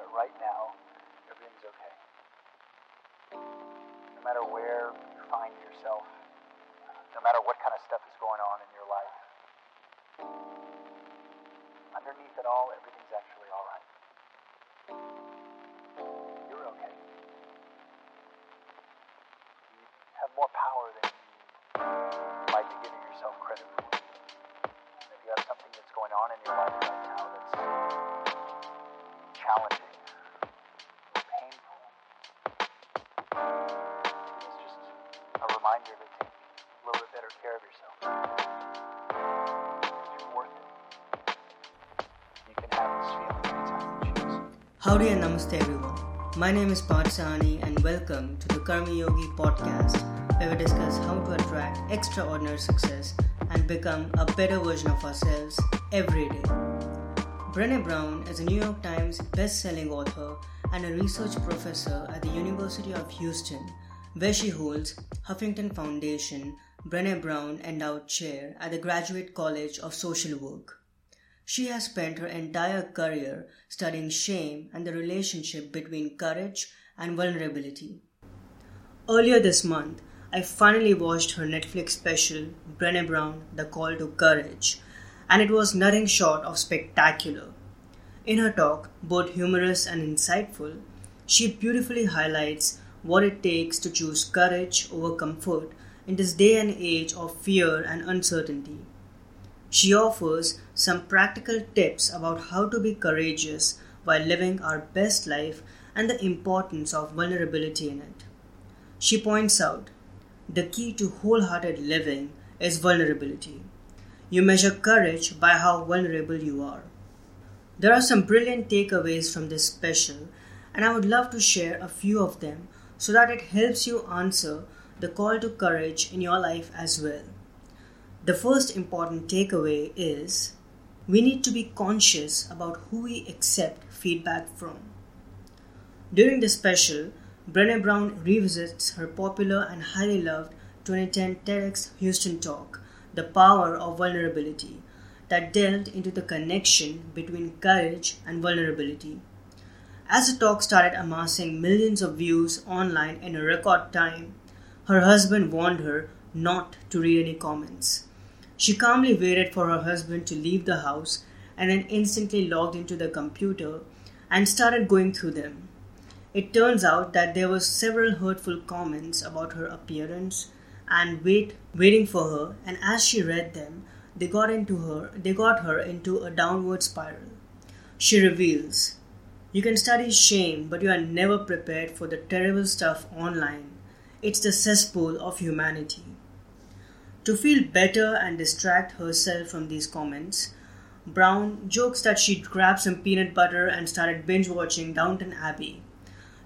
about it right now, everything's okay. No matter where you find yourself, no matter what kind of stuff is going on in your life, underneath it all, everything's actually all right. You're okay. You have more power than you might be giving yourself credit for. If you have something that's going on in your life right now Howdy and namaste everyone. My name is Parth and welcome to the Karma Yogi podcast where we discuss how to attract extraordinary success and become a better version of ourselves every day. Brené Brown is a New York Times best-selling author and a research professor at the University of Houston where she holds Huffington Foundation Brené Brown Endowed Chair at the Graduate College of Social Work. She has spent her entire career studying shame and the relationship between courage and vulnerability. Earlier this month, I finally watched her Netflix special, Brené Brown The Call to Courage, and it was nothing short of spectacular. In her talk, both humorous and insightful, she beautifully highlights what it takes to choose courage over comfort in this day and age of fear and uncertainty. She offers some practical tips about how to be courageous while living our best life and the importance of vulnerability in it. She points out the key to wholehearted living is vulnerability. You measure courage by how vulnerable you are. There are some brilliant takeaways from this special, and I would love to share a few of them so that it helps you answer the call to courage in your life as well. The first important takeaway is we need to be conscious about who we accept feedback from. During the special, Brené Brown revisits her popular and highly loved 2010 TEDx Houston talk, The Power of Vulnerability, that delved into the connection between courage and vulnerability. As the talk started amassing millions of views online in a record time, her husband warned her not to read any comments. She calmly waited for her husband to leave the house and then instantly logged into the computer and started going through them. It turns out that there were several hurtful comments about her appearance and wait waiting for her and as she read them they got into her they got her into a downward spiral. She reveals you can study shame but you are never prepared for the terrible stuff online. It's the cesspool of humanity. To feel better and distract herself from these comments, Brown jokes that she'd grabbed some peanut butter and started binge watching Downton Abbey.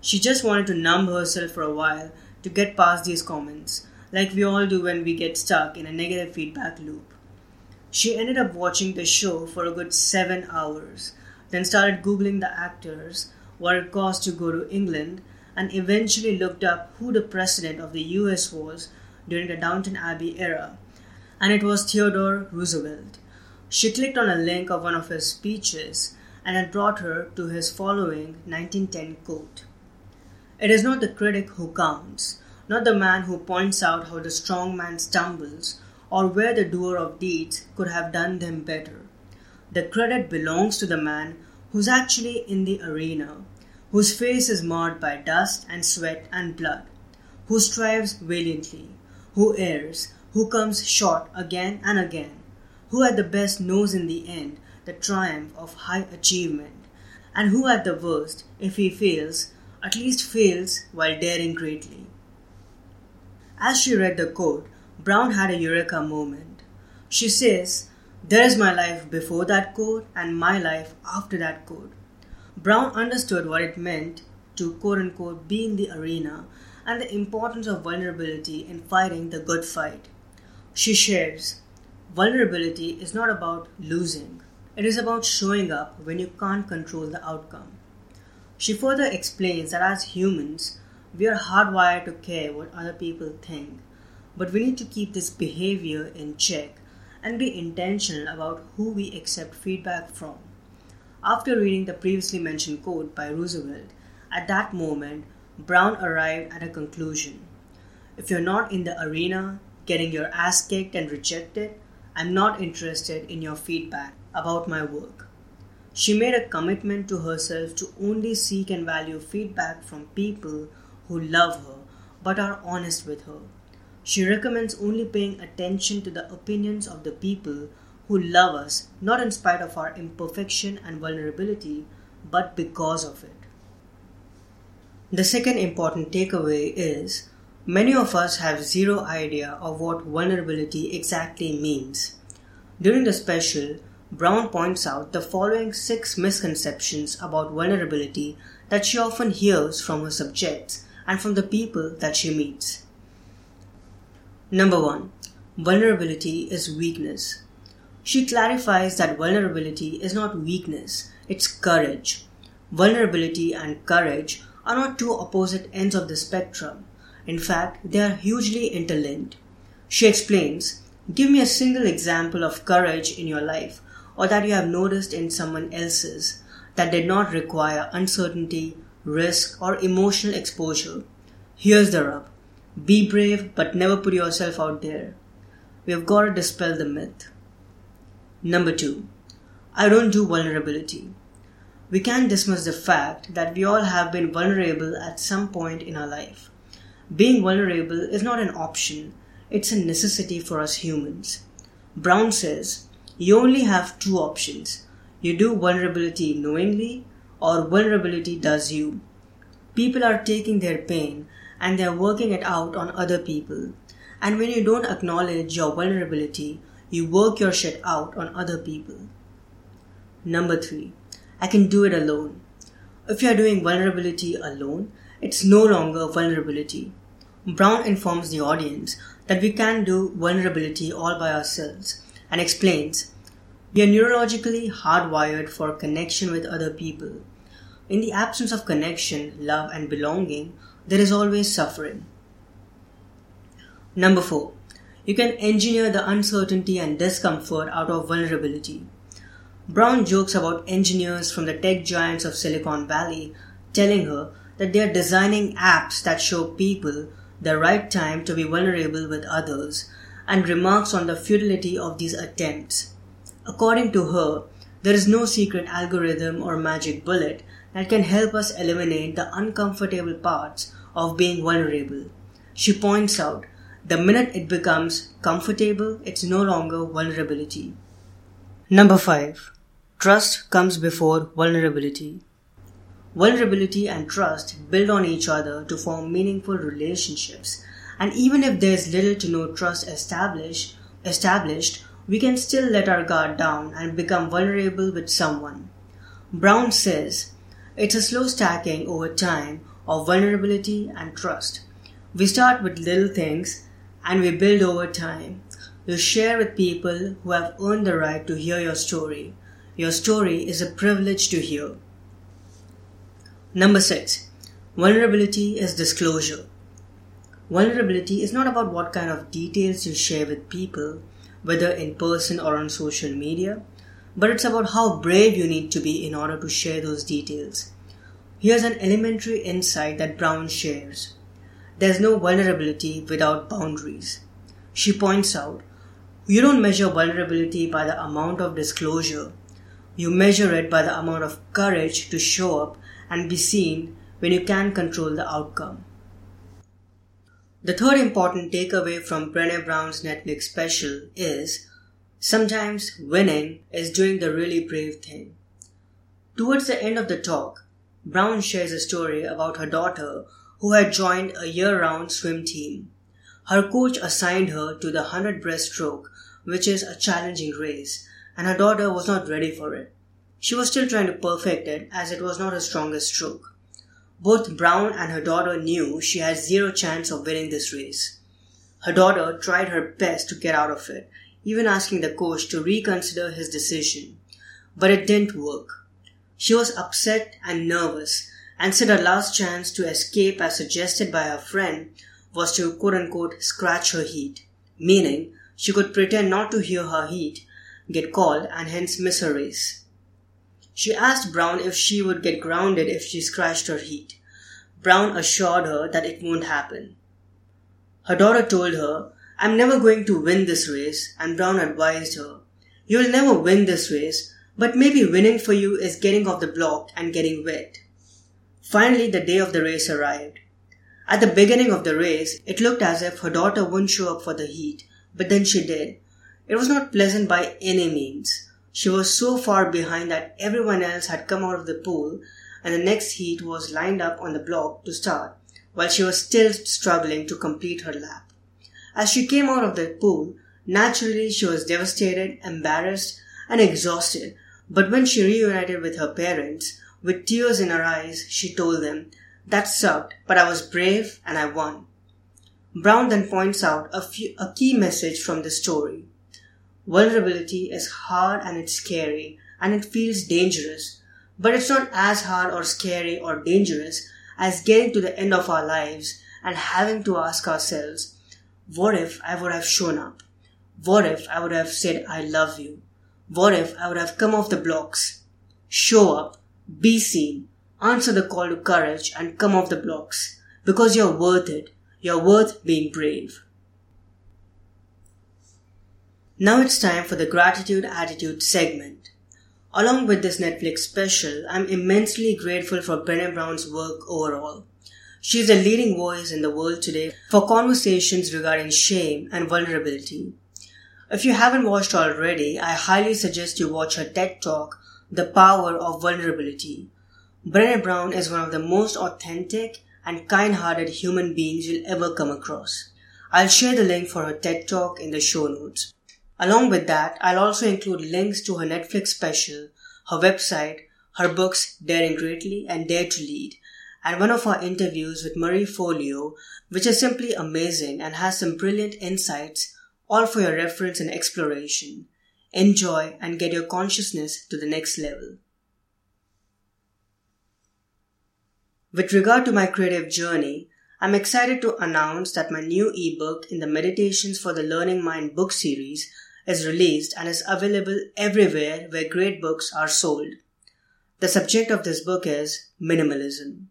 She just wanted to numb herself for a while to get past these comments, like we all do when we get stuck in a negative feedback loop. She ended up watching the show for a good seven hours, then started Googling the actors, what it cost to go to England, and eventually looked up who the president of the US was during the Downton Abbey era, and it was Theodore Roosevelt. She clicked on a link of one of his speeches, and it brought her to his following 1910 quote It is not the critic who counts, not the man who points out how the strong man stumbles, or where the doer of deeds could have done them better. The credit belongs to the man who's actually in the arena, whose face is marred by dust and sweat and blood, who strives valiantly, who errs, who comes short again and again, who at the best knows in the end the triumph of high achievement, and who at the worst, if he fails, at least fails while daring greatly. As she read the quote, Brown had a eureka moment. She says, There is my life before that quote and my life after that quote. Brown understood what it meant to quote unquote be in the arena and the importance of vulnerability in fighting the good fight. She shares vulnerability is not about losing, it is about showing up when you can't control the outcome. She further explains that as humans, we are hardwired to care what other people think, but we need to keep this behavior in check and be intentional about who we accept feedback from. After reading the previously mentioned quote by Roosevelt, at that moment, Brown arrived at a conclusion. If you're not in the arena, getting your ass kicked and rejected, I'm not interested in your feedback about my work. She made a commitment to herself to only seek and value feedback from people who love her but are honest with her. She recommends only paying attention to the opinions of the people who love us not in spite of our imperfection and vulnerability, but because of it. The second important takeaway is many of us have zero idea of what vulnerability exactly means. During the special, Brown points out the following six misconceptions about vulnerability that she often hears from her subjects and from the people that she meets. Number one, vulnerability is weakness. She clarifies that vulnerability is not weakness, it's courage. Vulnerability and courage are not two opposite ends of the spectrum. In fact, they are hugely interlinked. She explains Give me a single example of courage in your life or that you have noticed in someone else's that did not require uncertainty, risk, or emotional exposure. Here's the rub be brave, but never put yourself out there. We have got to dispel the myth. Number two, I don't do vulnerability. We can't dismiss the fact that we all have been vulnerable at some point in our life. Being vulnerable is not an option, it's a necessity for us humans. Brown says you only have two options you do vulnerability knowingly, or vulnerability does you. People are taking their pain and they're working it out on other people. And when you don't acknowledge your vulnerability, you work your shit out on other people. Number three, I can do it alone. If you are doing vulnerability alone, it's no longer vulnerability. Brown informs the audience that we can do vulnerability all by ourselves and explains we are neurologically hardwired for connection with other people. In the absence of connection, love, and belonging, there is always suffering. Number four, you can engineer the uncertainty and discomfort out of vulnerability. Brown jokes about engineers from the tech giants of Silicon Valley telling her that they are designing apps that show people the right time to be vulnerable with others and remarks on the futility of these attempts. According to her, there is no secret algorithm or magic bullet that can help us eliminate the uncomfortable parts of being vulnerable. She points out the minute it becomes comfortable, it's no longer vulnerability. Number 5. Trust comes before vulnerability. Vulnerability and trust build on each other to form meaningful relationships, and even if there's little to no trust established, established, we can still let our guard down and become vulnerable with someone. Brown says it's a slow stacking over time of vulnerability and trust. We start with little things and we build over time. You share with people who have earned the right to hear your story. Your story is a privilege to hear. Number six, vulnerability is disclosure. Vulnerability is not about what kind of details you share with people, whether in person or on social media, but it's about how brave you need to be in order to share those details. Here's an elementary insight that Brown shares. There's no vulnerability without boundaries. She points out, you don't measure vulnerability by the amount of disclosure. You measure it by the amount of courage to show up and be seen when you can control the outcome. The third important takeaway from Brené Brown's Netflix special is sometimes winning is doing the really brave thing. Towards the end of the talk, Brown shares a story about her daughter who had joined a year round swim team. Her coach assigned her to the 100 breaststroke, which is a challenging race, and her daughter was not ready for it. She was still trying to perfect it as it was not her strongest stroke. Both Brown and her daughter knew she had zero chance of winning this race. Her daughter tried her best to get out of it, even asking the coach to reconsider his decision. But it didn't work. She was upset and nervous and said her last chance to escape as suggested by her friend was to quote unquote scratch her heat, meaning she could pretend not to hear her heat get called and hence miss her race. She asked Brown if she would get grounded if she scratched her heat. Brown assured her that it won't happen. Her daughter told her, I'm never going to win this race, and Brown advised her, You'll never win this race, but maybe winning for you is getting off the block and getting wet. Finally, the day of the race arrived. At the beginning of the race, it looked as if her daughter wouldn't show up for the heat, but then she did. It was not pleasant by any means. She was so far behind that everyone else had come out of the pool and the next heat was lined up on the block to start, while she was still struggling to complete her lap. As she came out of the pool, naturally she was devastated, embarrassed, and exhausted, but when she reunited with her parents, with tears in her eyes, she told them, That sucked, but I was brave and I won. Brown then points out a, few, a key message from the story. Vulnerability is hard and it's scary and it feels dangerous, but it's not as hard or scary or dangerous as getting to the end of our lives and having to ask ourselves, what if I would have shown up? What if I would have said, I love you? What if I would have come off the blocks? Show up, be seen, answer the call to courage and come off the blocks because you're worth it. You're worth being brave. Now it's time for the gratitude attitude segment. Along with this Netflix special, I'm immensely grateful for Brené Brown's work overall. She is a leading voice in the world today for conversations regarding shame and vulnerability. If you haven't watched already, I highly suggest you watch her TED Talk, The Power of Vulnerability. Brené Brown is one of the most authentic and kind-hearted human beings you'll ever come across. I'll share the link for her TED Talk in the show notes. Along with that, I'll also include links to her Netflix special, her website, her books Daring Greatly and Dare to Lead, and one of our interviews with Marie Forleo, which is simply amazing and has some brilliant insights, all for your reference and exploration. Enjoy and get your consciousness to the next level. With regard to my creative journey, I'm excited to announce that my new ebook in the Meditations for the Learning Mind book series is released and is available everywhere where great books are sold. The subject of this book is minimalism.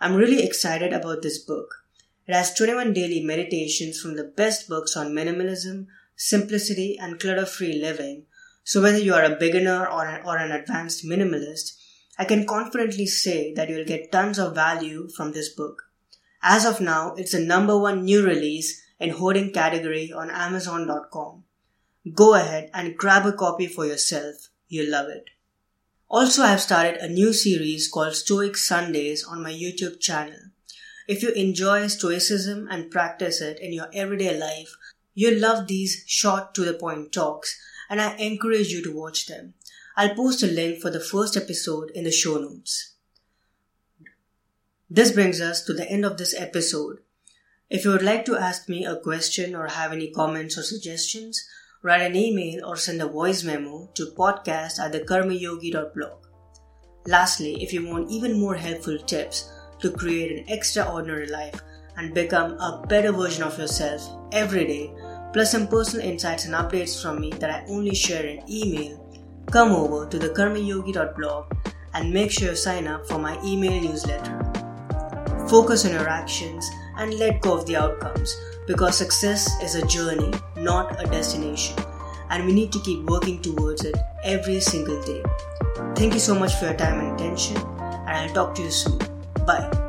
I'm really excited about this book. It has 21 daily meditations from the best books on minimalism, simplicity, and clutter free living. So, whether you are a beginner or an, or an advanced minimalist, I can confidently say that you'll get tons of value from this book. As of now, it's the number one new release in hoarding category on Amazon.com. Go ahead and grab a copy for yourself. You'll love it. Also, I have started a new series called Stoic Sundays on my YouTube channel. If you enjoy Stoicism and practice it in your everyday life, you'll love these short to the point talks and I encourage you to watch them. I'll post a link for the first episode in the show notes. This brings us to the end of this episode. If you would like to ask me a question or have any comments or suggestions, write an email or send a voice memo to podcast at thekarmayogi.blog. Lastly, if you want even more helpful tips to create an extraordinary life and become a better version of yourself every day, plus some personal insights and updates from me that I only share in email, come over to thekarmayogi.blog and make sure you sign up for my email newsletter. Focus on your actions and let go of the outcomes because success is a journey, not a destination, and we need to keep working towards it every single day. Thank you so much for your time and attention, and I'll talk to you soon. Bye.